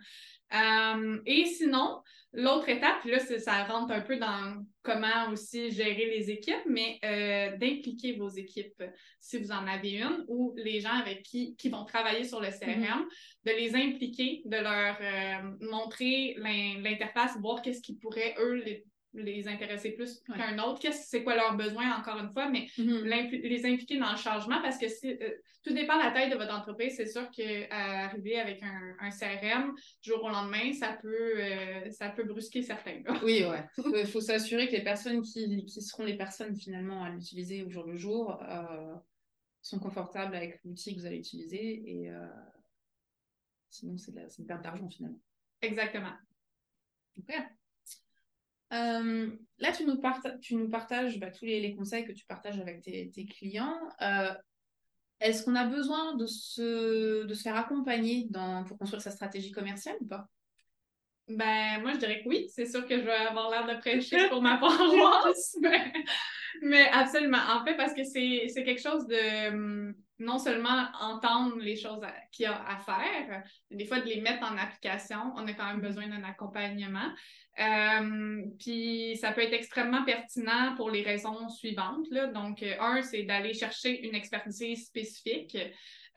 Euh, et sinon, l'autre étape, là, ça rentre un peu dans comment aussi gérer les équipes, mais euh, d'impliquer vos équipes, si vous en avez une, ou les gens avec qui, qui vont travailler sur le CRM, mm-hmm. de les impliquer, de leur euh, montrer l'interface, voir qu'est-ce qui pourrait, eux, les, les intéresser plus qu'un autre, qu'est-ce c'est quoi leurs besoins encore une fois, mais mm-hmm. les impliquer dans le changement parce que euh, tout dépend de la taille de votre entreprise. C'est sûr qu'arriver avec un, un, CRM jour au lendemain, ça peut, euh, ça peut brusquer certains Oui, ouais. Il faut, s'assurer que les personnes qui, qui, seront les personnes finalement à l'utiliser au jour le jour euh, sont confortables avec l'outil que vous allez utiliser et sinon c'est une perte d'argent finalement. Exactement. Ok. Euh, là, tu nous, tu nous partages bah, tous les, conseils que tu partages avec tes, clients. Euh, est-ce qu'on a besoin de se, de se faire accompagner dans, pour construire sa stratégie commerciale ou pas? Ben, moi, je dirais que oui. C'est sûr que je vais avoir l'air de prêcher pour ma paroisse, mais, mais, absolument. En fait, parce que c'est quelque chose de hum, non seulement entendre les choses qu'il y a à faire, mais des fois de les mettre en application. On a quand même besoin d'un accompagnement. Euh, puis ça peut être extrêmement pertinent pour les raisons suivantes. Là. Donc, un, c'est d'aller chercher une expertise spécifique.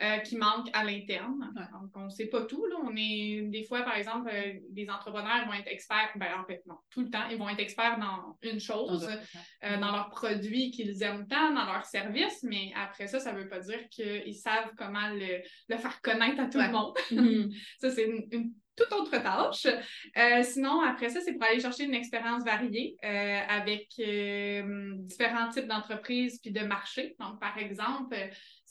Euh, qui manque à l'interne. Donc, on ne sait pas tout. Là. On est, des fois, par exemple, euh, des entrepreneurs vont être experts, ben, en fait, non, tout le temps, ils vont être experts dans une chose, euh, dans leurs produits qu'ils aiment tant, dans leurs services, mais après ça, ça ne veut pas dire qu'ils savent comment le, faire connaître à tout le monde. Mm-hmm. ça, c'est une, toute autre tâche. sinon, après ça, c'est pour aller chercher une expérience variée avec différents types d'entreprises puis de marchés. Donc, par exemple,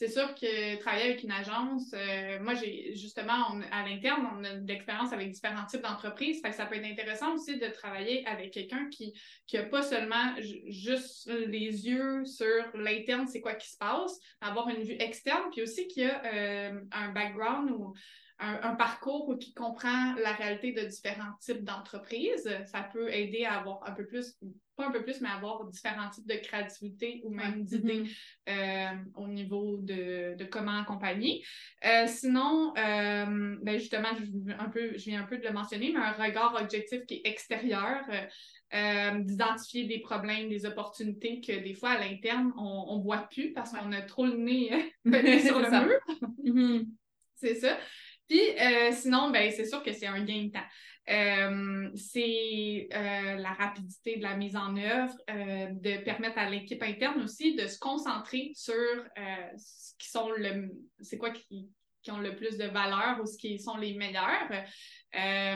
c'est sûr que travailler avec une agence, euh, moi, j'ai justement, à l'interne, on a de l'expérience avec différents types d'entreprises. ça peut être intéressant aussi de travailler avec quelqu'un qui n'a pas seulement juste les yeux sur l'interne, c'est quoi qui se passe, avoir une vue externe, puis aussi qui a euh, un background ou un, parcours qui comprend la réalité de différents types d'entreprises. Ça peut aider à avoir un peu plus, pas un peu plus, mais avoir différents types de créativité ou même d'idées mm-hmm. euh, au niveau de, comment accompagner. Euh, sinon, euh, ben justement, je, un peu, je viens un peu de le mentionner, mais un regard objectif qui est extérieur. d'identifier des problèmes, des opportunités que des fois à l'interne, on ne voit plus parce qu'on a trop le nez sur le mur. Mm-hmm. C'est ça. Puis euh, sinon, ben, c'est sûr que c'est un gain de temps. Euh, c'est euh, la rapidité de la mise en œuvre, de permettre à l'équipe interne aussi de se concentrer sur ce qui sont le c'est quoi qui, qui, ont le plus de valeur ou ce qui sont les meilleurs.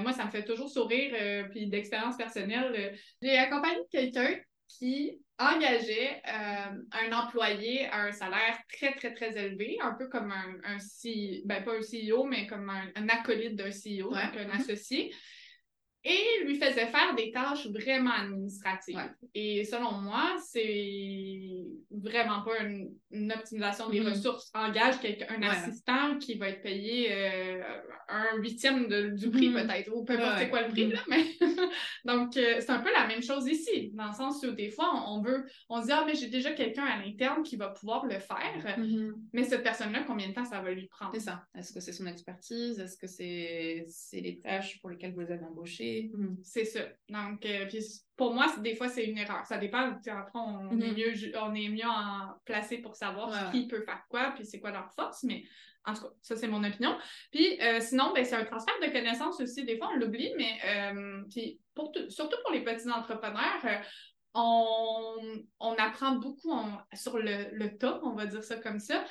moi, ça me fait toujours sourire, puis d'expérience personnelle. J'ai accompagné quelqu'un qui engageait euh, un employé à un salaire très, très, très élevé, un peu comme un, un CEO, ben pas un CEO, mais comme un, acolyte d'un CEO, donc un associé et lui faisait faire des tâches vraiment administratives. Et selon moi, c'est vraiment pas une, optimisation des mm-hmm. ressources. Engage un assistant qui va être payé euh, un huitième du prix mm-hmm. peut-être, ou peu importe c'est quoi le prix, là, mais donc euh, c'est un peu la même chose ici, dans le sens où des fois on, veut, on se dit, ah, mais j'ai déjà quelqu'un à l'interne qui va pouvoir le faire, mm-hmm. mais cette personne-là, combien de temps ça va lui prendre? C'est ça. Est-ce que c'est son expertise? Est-ce que c'est les tâches pour lesquelles vous avez embauché? Mm. C'est ça. Donc, euh, pour moi, des fois, c'est une erreur. Ça dépend. Après, on, est mm-hmm. mieux, on est mieux en placé pour savoir qui peut faire quoi, puis c'est quoi leur force. Mais en tout cas, ça, c'est mon opinion. Puis euh, sinon, ben, c'est un transfert de connaissances aussi. Des fois, on l'oublie, mais euh, puis pour surtout pour les petits entrepreneurs, on, apprend beaucoup sur le, le, tas, on va dire ça comme ça.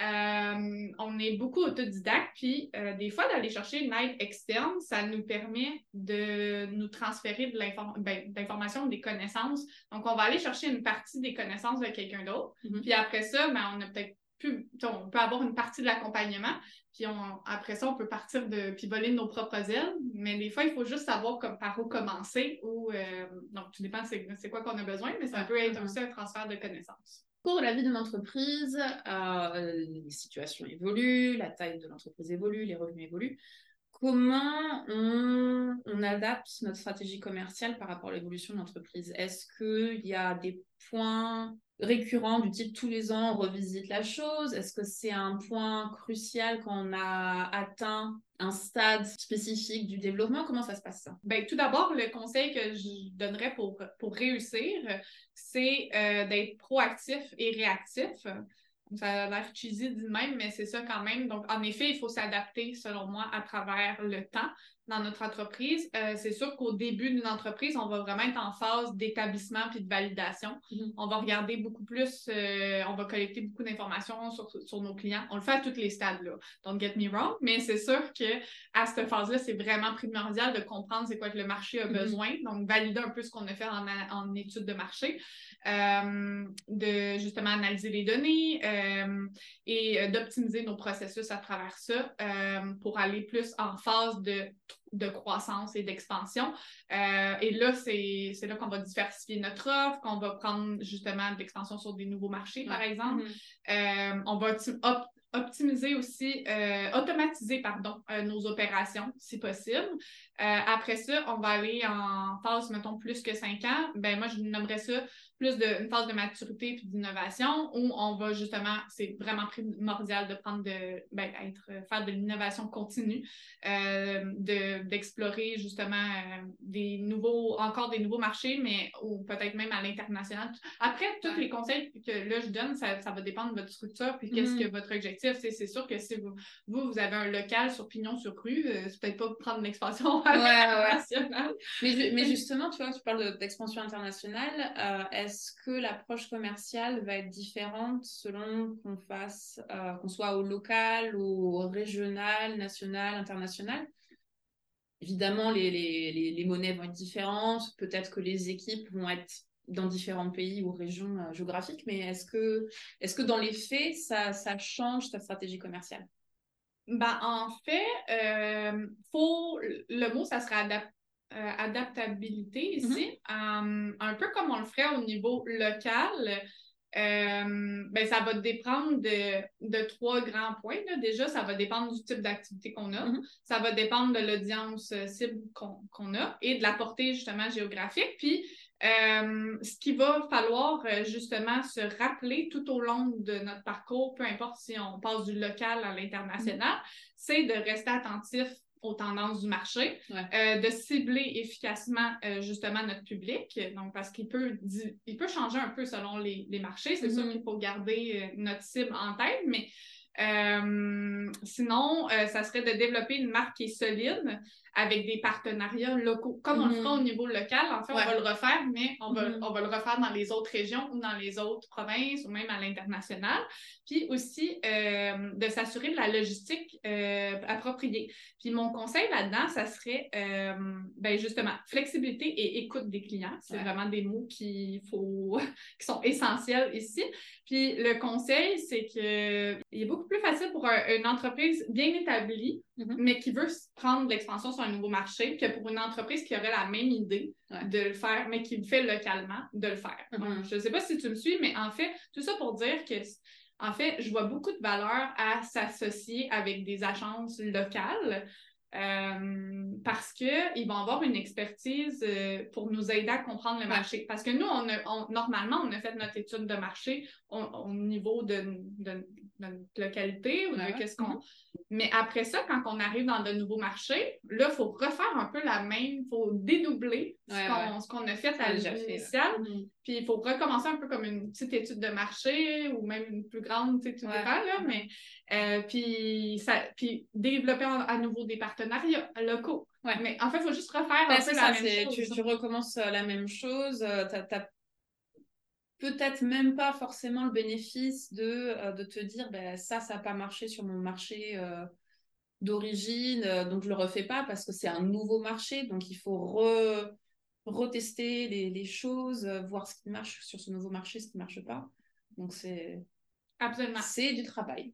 Euh, on est beaucoup autodidacte, puis euh, des fois, d'aller chercher une aide externe, ça nous permet de nous transférer de ben, l'information, des connaissances. Donc, on va aller chercher une partie des connaissances de quelqu'un d'autre. Mm-hmm. Puis après ça, ben, on a peut-être plus, on peut avoir une partie de l'accompagnement, puis après ça, on peut partir de, puis voler nos propres ailes. Mais des fois, il faut juste savoir comme, par où commencer ou, euh, donc, tout dépend c'est quoi qu'on a besoin, mais ça peut être aussi un transfert de connaissances cours de la vie d'une entreprise, euh, les situations évoluent, la taille de l'entreprise évolue, les revenus évoluent. Comment on, on, adapte notre stratégie commerciale par rapport à l'évolution de l'entreprise? Est-ce qu'il y a des points récurrent du type tous les ans on revisite la chose Est-ce que c'est un point crucial quand on a atteint un stade spécifique du développement? Comment ça se passe ça? Ben, Tout d'abord, le conseil que je donnerais pour, pour réussir, c'est euh, d'être proactif et réactif. Ça a l'air cheesy dit même, mais c'est ça quand même. Donc, en effet, il faut s'adapter, selon moi, à travers le temps dans notre entreprise. Euh, c'est sûr qu'au début d'une entreprise, on va vraiment être en phase d'établissement puis de validation. Mm-hmm. On va regarder beaucoup plus, euh, on va collecter beaucoup d'informations sur, sur, nos clients. On le fait à tous les stades, là. Don't get me wrong, mais c'est sûr que à cette phase-là, c'est vraiment primordial de comprendre c'est quoi que le marché a mm-hmm. besoin. Donc, valider un peu ce qu'on a fait en, en étude de marché, euh, de justement analyser les données et d'optimiser nos processus à travers ça pour aller plus en phase de de croissance et d'expansion. Euh, et là, c'est là qu'on va diversifier notre offre, qu'on va prendre justement de l'expansion sur des nouveaux marchés, par exemple. Mm-hmm. Euh, on va optimiser aussi, euh, automatiser, pardon, nos opérations, si possible. après ça, on va aller en phase, mettons, plus que cinq ans. Ben, moi, je nommerais ça plus d'une phase de maturité puis d'innovation où on va justement, c'est vraiment primordial de prendre de, ben, être, faire de l'innovation continue, euh, d'explorer justement euh, des nouveaux, encore des nouveaux marchés, mais ou peut-être même à l'international. Après, tous les conseils que là je donne, ça, va dépendre de votre structure puis qu'est-ce que mm-hmm. votre objectif. C'est sûr que si vous, vous, avez un local sur pignon sur rue, euh, c'est peut-être pas prendre l'expansion internationale. Mais, mais, justement, tu vois, tu parles d'expansion internationale. est est-ce que l'approche commerciale va être différente selon qu'on fasse, euh, qu'on soit au local, au régional, national, international? Évidemment, les, les, monnaies vont être différentes, peut-être que les équipes vont être dans différents pays ou régions euh, géographiques, mais est-ce que, est que dans les faits, ça, change ta stratégie commerciale? Ben, en fait, euh, faut, le mot, ça sera adapté euh, adaptabilité ici, mm-hmm. euh, un peu comme on le ferait au niveau local. Euh, ben, ça va dépendre de, trois grands points. Déjà, ça va dépendre du type d'activité qu'on a, mm-hmm. ça va dépendre de l'audience cible qu'on a et de la portée justement géographique. Puis, ce qu'il va falloir justement se rappeler tout au long de notre parcours, peu importe si on passe du local à l'international, mm-hmm. c'est de rester attentif aux tendances du marché, euh, de cibler efficacement euh, justement notre public, donc parce qu'il peut, il peut changer un peu selon les, marchés. C'est sûr mm-hmm. qu'il faut garder euh, notre cible en tête, mais sinon, ça serait de développer une marque qui est solide, avec des partenariats locaux. Comme on le fera au niveau local, en fait, on va le refaire, mais on va, mm-hmm. on va le refaire dans les autres régions ou dans les autres provinces ou même à l'international. Puis aussi, euh, de s'assurer de la logistique euh, appropriée. Puis mon conseil là-dedans, ça serait euh, ben justement flexibilité et écoute des clients. C'est vraiment des mots qui, faut, qui sont essentiels ici. Puis le conseil, c'est qu'il est beaucoup plus facile pour une entreprise bien établie, mm-hmm. mais qui veut prendre l'expansion sur un nouveau marché, que pour une entreprise qui aurait la même idée de le faire, mais qui le fait localement, de le faire. Mm-hmm. je ne sais pas si tu me suis, mais en fait, tout ça pour dire que en fait, je vois beaucoup de valeur à s'associer avec des agences locales euh, parce qu'ils vont avoir une expertise euh, pour nous aider à comprendre le marché. Parce que nous, on, normalement, on a fait notre étude de marché au, niveau de, de, notre localité ou de qu'est-ce qu'on. Mais après ça, quand on arrive dans de nouveaux marchés, là, il faut refaire un peu la même, il faut dédoubler ce qu'on a fait à l'initial. Mm-hmm. Puis il faut recommencer un peu comme une petite étude de marché ou même une plus grande, tu sais, tout là, mais euh, puis, ça, puis développer à nouveau des partenariats locaux. Ouais. Mais en fait, il faut juste refaire un peu la même chose. Tu, recommences euh, la même chose, euh, tu n'as peut-être même pas forcément le bénéfice de, de te dire ben, ça, ça n'a pas marché sur mon marché d'origine, donc je le refais pas parce que c'est un nouveau marché, donc il faut re, retester les, les, choses, voir ce qui marche sur ce nouveau marché, ce qui ne marche pas. Donc c'est absolument c'est du travail.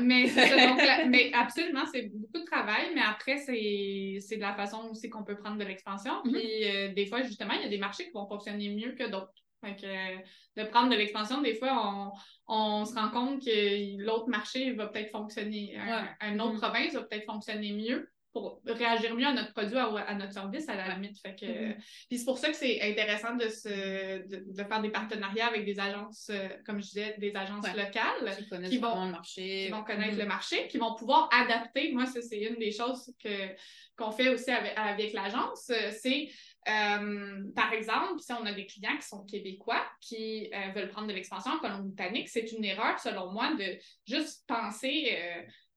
Mais, mais absolument, c'est beaucoup de travail, mais après, c'est de la façon aussi qu'on peut prendre de l'expansion. Mm-hmm. Puis euh, des fois, justement, il y a des marchés qui vont fonctionner mieux que d'autres. De prendre de l'expansion, des fois, on, on, se rend compte que l'autre marché va peut-être fonctionner, un, autre mm-hmm. province va peut-être fonctionner mieux pour réagir mieux à notre produit, à, notre service, à la limite. Fait que, mm-hmm. Puis c'est pour ça que c'est intéressant de, se, de, faire des partenariats avec des agences, comme je disais, des agences locales qui, vont, le marché. Qui vont connaître le mm-hmm. marché, qui vont pouvoir adapter. Moi, ça, c'est une des choses que, qu'on fait aussi avec, avec l'agence. C'est euh, par exemple, si on a des clients qui sont québécois qui euh, veulent prendre de l'expansion en Colombie-Britannique, c'est une erreur, selon moi, de juste penser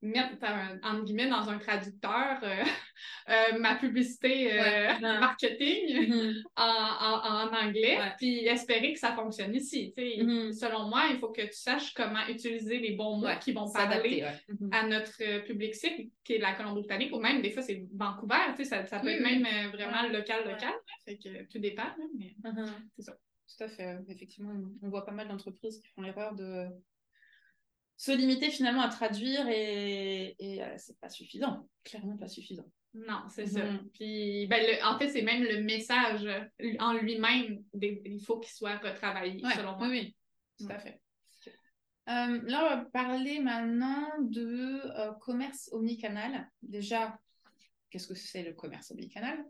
mettre, entre guillemets, dans un traducteur euh, euh, ma publicité euh, marketing mm-hmm. en, en, anglais, puis espérer que ça fonctionne ici. Mm-hmm. Selon moi, il faut que tu saches comment utiliser les bons mots qui vont parler mm-hmm. à notre public cible, qui est la Colombie-Britannique, ou même des fois c'est Vancouver, ça, ça peut être même vraiment local, local. Fait que tout dépend, mais c'est ça. Tout à fait. Effectivement, on voit pas mal d'entreprises qui font l'erreur de se limiter finalement à traduire et, et euh, c'est pas suffisant, clairement pas suffisant. Non, c'est ça. Mhm. Puis, ben, en fait, c'est même le message en lui-même, il faut qu'il soit retravaillé, selon moi. Oui, tout à fait. là, on va parler maintenant de commerce omnicanal. Déjà, qu'est-ce que c'est le commerce omnicanal?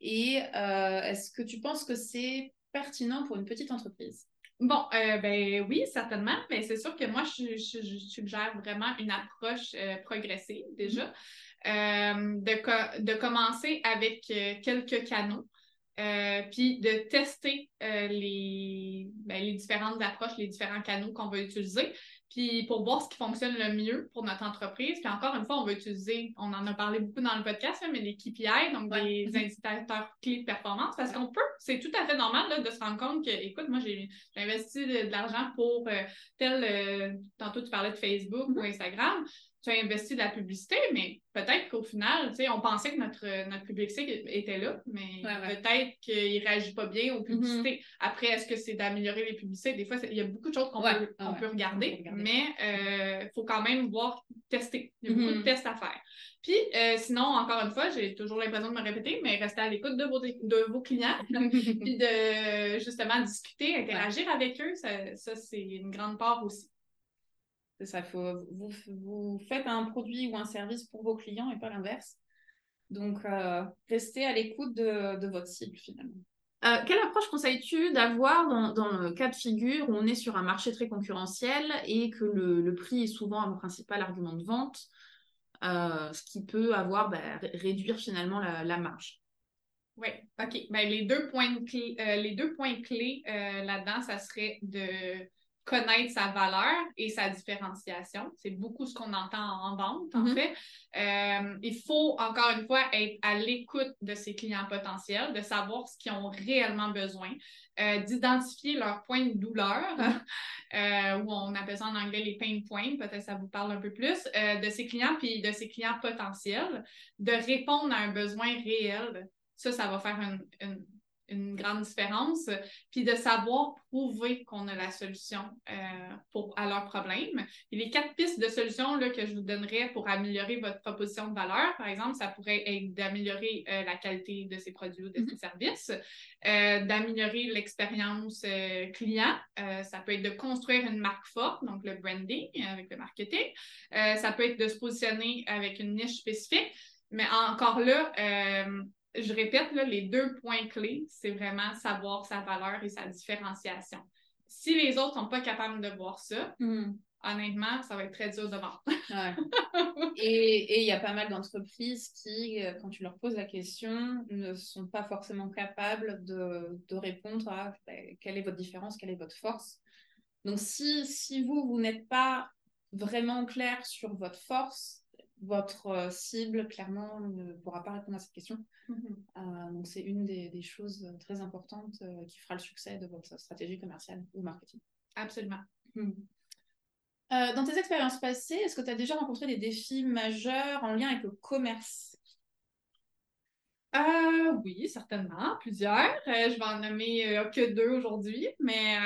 Et est-ce que tu penses que c'est pertinent pour une petite entreprise? Bon, euh, ben oui, certainement, mais c'est sûr que moi, je, suggère vraiment une approche euh, progressive déjà, mm-hmm. euh, de, commencer avec quelques canaux, puis de tester les, ben, les différentes approches, les différents canaux qu'on va utiliser, puis pour voir ce qui fonctionne le mieux pour notre entreprise. Puis encore une fois, on va utiliser, on en a parlé beaucoup dans le podcast, mais les KPI, donc des mhm. indicateurs clés de performance, parce qu'on peut, c'est tout à fait normal de se rendre compte que, écoute, moi, j'ai investi de, l'argent pour euh, tel, euh, tantôt tu parlais de Facebook ou mhm. Instagram, tu as investi de la publicité, mais peut-être qu'au final, tu sais, on pensait que notre, notre publicité était là, mais peut-être qu'il ne réagit pas bien aux publicités. Mm-hmm. Après, est-ce que c'est d'améliorer les publicités? Des fois, il y a beaucoup de choses qu'on peut, peut, regarder, mais il euh, faut quand même voir, tester. Il y a beaucoup de mm-hmm. tests à faire. Puis, euh, sinon, encore une fois, j'ai toujours l'impression de me répéter, mais rester à l'écoute de vos, de vos clients, puis de justement discuter, interagir avec eux, ça, ça c'est une grande part aussi. C'est ça, faut, vous, vous, faites un produit ou un service pour vos clients et pas l'inverse. Donc, euh, restez à l'écoute de, de, votre cible finalement. Euh, quelle approche conseilles-tu d'avoir dans, dans, le cas de figure où on est sur un marché très concurrentiel et que le, le prix est souvent un principal argument de vente, euh, ce qui peut avoir bah, réduire finalement la, la marge? Oui, OK. Ben, les, deux points clés, les deux points clés là-dedans, ça serait de connaître sa valeur et sa différenciation. C'est beaucoup ce qu'on entend en vente, en mm-hmm. fait. Euh, il faut, encore une fois, être à l'écoute de ses clients potentiels, de savoir ce qu'ils ont réellement besoin, euh, d'identifier leurs points de douleur, mm-hmm. euh, ou on appelle ça en anglais les pain points, peut-être ça vous parle un peu plus, de ses clients puis de ses clients potentiels, de répondre à un besoin réel. Ça, ça va faire une une grande différence, puis de savoir prouver qu'on a la solution euh, pour, à leurs problèmes. Et les quatre pistes de solutions là, que je vous donnerais pour améliorer votre proposition de valeur, par exemple, ça pourrait être d'améliorer euh, la qualité de ces produits ou de ces mm-hmm. services, euh, d'améliorer l'expérience client, ça peut être de construire une marque forte, donc le branding avec le marketing, ça peut être de se positionner avec une niche spécifique, mais encore là, je répète, les deux points clés, c'est vraiment savoir sa valeur et sa différenciation. Si les autres ne sont pas capables de voir ça, hmm. honnêtement, ça va être très dur de vendre. Et il y a pas mal d'entreprises qui, euh, quand tu leur poses la question, ne sont pas forcément capables de, répondre à ben, quelle est votre différence, quelle est votre force. Donc, si, si vous, vous n'êtes pas vraiment clair sur votre force, votre euh, cible, clairement, ne pourra pas répondre à cette question. Mhm. Euh, donc, c'est une des, choses très importantes euh, qui fera le succès de votre stratégie commerciale ou marketing. Absolument. Mhm. dans tes expériences passées, est-ce que tu as déjà rencontré des défis majeurs en lien avec le commerce? Oui, certainement, plusieurs. je vais en nommer que deux aujourd'hui, mais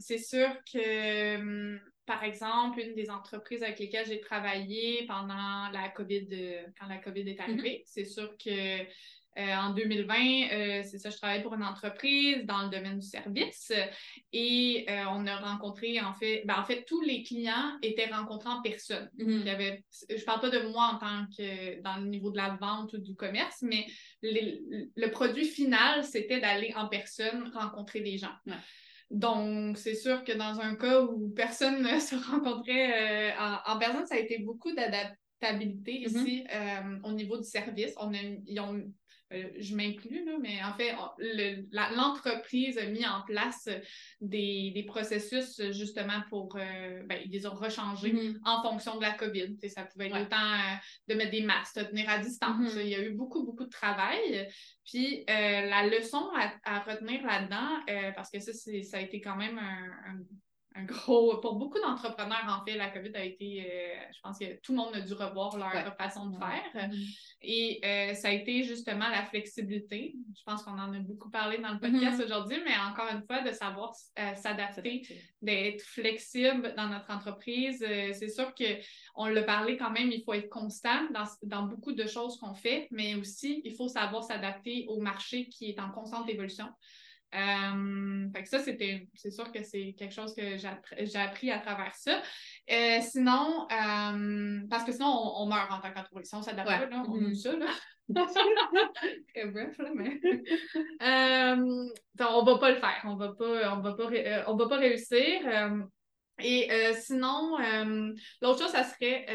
c'est sûr que hum, par exemple, une des entreprises avec lesquelles j'ai travaillé pendant la COVID, euh, quand la COVID est arrivée, mm-hmm. c'est sûr que euh, en 2020, euh, c'est ça, je travaillais pour une entreprise dans le domaine du service et on a rencontré, en fait, ben, en fait, tous les clients étaient rencontrés en personne. Mm-hmm. Il y avait, je ne parle pas de moi en tant que dans le niveau de la vente ou du commerce, mais le produit final, c'était d'aller en personne rencontrer des gens. Donc, c'est sûr que dans un cas où personne ne se rencontrait euh, en, personne, ça a été beaucoup d'adaptabilité mm-hmm. ici euh, au niveau du service. On a, ils ont euh, je m'inclus, mais en fait, l'entreprise a mis en place des, processus justement pour, euh, ben, ils les ont rechangés mm-hmm. en fonction de la COVID. ça pouvait être autant euh, de mettre des masques, de tenir à distance. Mm-hmm. Il y a eu beaucoup, beaucoup de travail. Puis la leçon à, retenir là-dedans, parce que ça, ça a été quand même un un gros. Pour beaucoup d'entrepreneurs, en fait, la COVID a été. Euh, je pense que tout le monde a dû revoir leur façon de faire. Mm-hmm. Et euh, ça a été justement la flexibilité. Je pense qu'on en a beaucoup parlé dans le podcast mm-hmm. aujourd'hui, mais encore une fois, de savoir euh, s'adapter, d'être flexible dans notre entreprise. c'est sûr qu'on l'a parlé quand même, il faut être constant dans, dans beaucoup de choses qu'on fait, mais aussi, il faut savoir s'adapter au marché qui est en constante évolution. Euh, fait que ça, c'était, c'est sûr que c'est quelque chose que j'ai appris à travers ça. Euh, sinon, euh, parce que sinon, on, meurt en tant qu'entreprise. Si on s'adapte pas, là, on mm ça, là. Très bref, là, mais. on va pas le faire. On va pas, on va pas, on va pas réussir. et sinon, l'autre chose, ça serait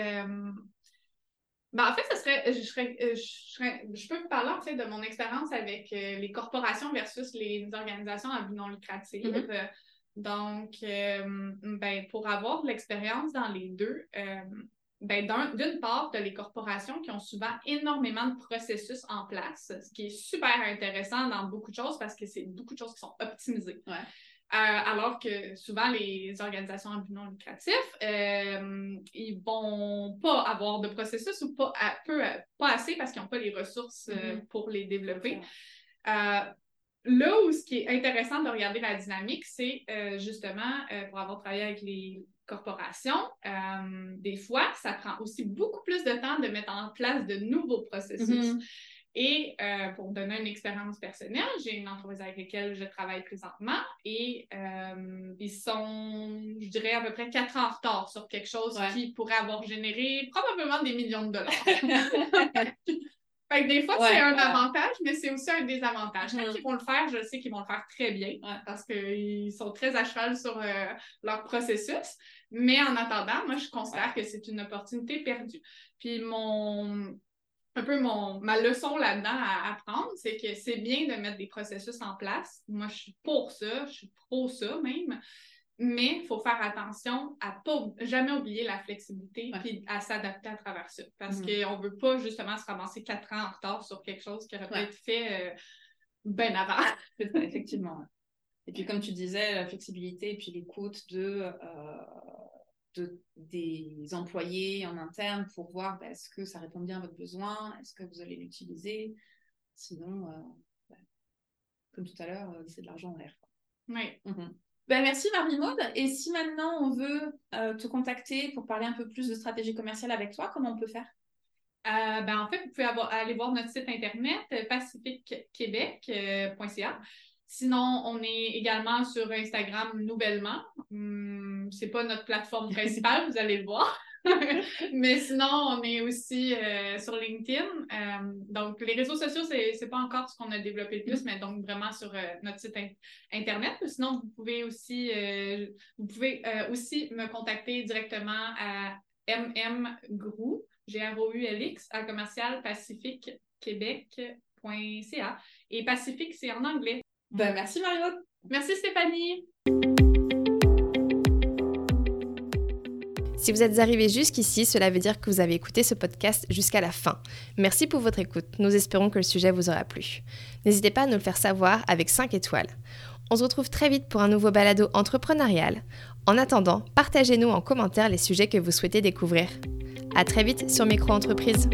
ben, en fait, ça serait, je, serais, euh, je, serais, je peux vous parler en fait de mon expérience avec euh, les corporations versus les organisations à but non lucratif. Mm-hmm. Donc, euh, ben, pour avoir de l'expérience dans les deux, ben, d'une part, tu les corporations qui ont souvent énormément de processus en place, ce qui est super intéressant dans beaucoup de choses parce que c'est beaucoup de choses qui sont optimisées. Ouais. Euh, alors que souvent, les organisations à but non lucratif, euh, ils vont pas avoir de processus ou pas, peu, pas assez parce qu'ils n'ont pas les ressources euh, mm-hmm. pour les développer. là où ce qui est intéressant de regarder la dynamique, c'est justement, pour avoir travaillé avec les corporations, des fois, ça prend aussi beaucoup plus de temps de mettre en place de nouveaux processus. Mm-hmm. Et euh, pour donner une expérience personnelle, j'ai une entreprise avec laquelle je travaille présentement et euh, ils sont, je dirais, à peu près quatre ans en retard sur quelque chose qui pourrait avoir généré probablement des millions de dollars. fait que des fois, c'est un avantage, mais c'est aussi un désavantage. Quand mm-hmm. ils vont le faire, je sais qu'ils vont le faire très bien parce qu'ils sont très à cheval sur euh, leur processus. Mais en attendant, moi, je considère que c'est une opportunité perdue. Puis mon un peu mon, ma leçon là-dedans à apprendre, c'est que c'est bien de mettre des processus en place. Moi, je suis pour ça, je suis pro ça même. Mais il faut faire attention à pas jamais oublier la flexibilité et à s'adapter à travers ça. Parce mm-hmm. qu'on ne veut pas justement se ramasser quatre ans en retard sur quelque chose qui aurait pu être fait euh, bien avant. effectivement. Et puis, comme tu disais, la flexibilité et puis l'écoute de euh, des employés en interne pour voir bah, est-ce que ça répond bien à votre besoin, est-ce que vous allez l'utiliser? Sinon, euh, bah, comme tout à l'heure, euh, c'est de l'argent en l'air. Oui. Ben, merci Marie-Maude. Et si maintenant on veut euh, te contacter pour parler un peu plus de stratégie commerciale avec toi, comment on peut faire? ben, en fait, vous pouvez aller voir notre site internet pacifiquequebec.ca. Sinon, on est également sur Instagram nouvellement. Hum, c'est pas notre plateforme principale, vous allez le voir. Mais sinon, on est aussi euh, sur LinkedIn. Euh, donc, les réseaux sociaux, c'est n'est pas encore ce qu'on a développé le plus, mais donc vraiment sur euh, notre site Internet. Sinon, vous pouvez aussi, vous pouvez aussi me contacter directement à mmgrou, G-R-O-U-L-X, à commercial. Et Pacifique, c'est en anglais. Ben, merci Mario. Merci Stéphanie. Si vous êtes arrivé jusqu'ici, cela veut dire que vous avez écouté ce podcast jusqu'à la fin. Merci pour votre écoute. Nous espérons que le sujet vous aura plu. N'hésitez pas à nous le faire savoir avec 5 étoiles. On se retrouve très vite pour un nouveau balado entrepreneurial. En attendant, partagez-nous en commentaire les sujets que vous souhaitez découvrir. À très vite sur Micro Entreprise.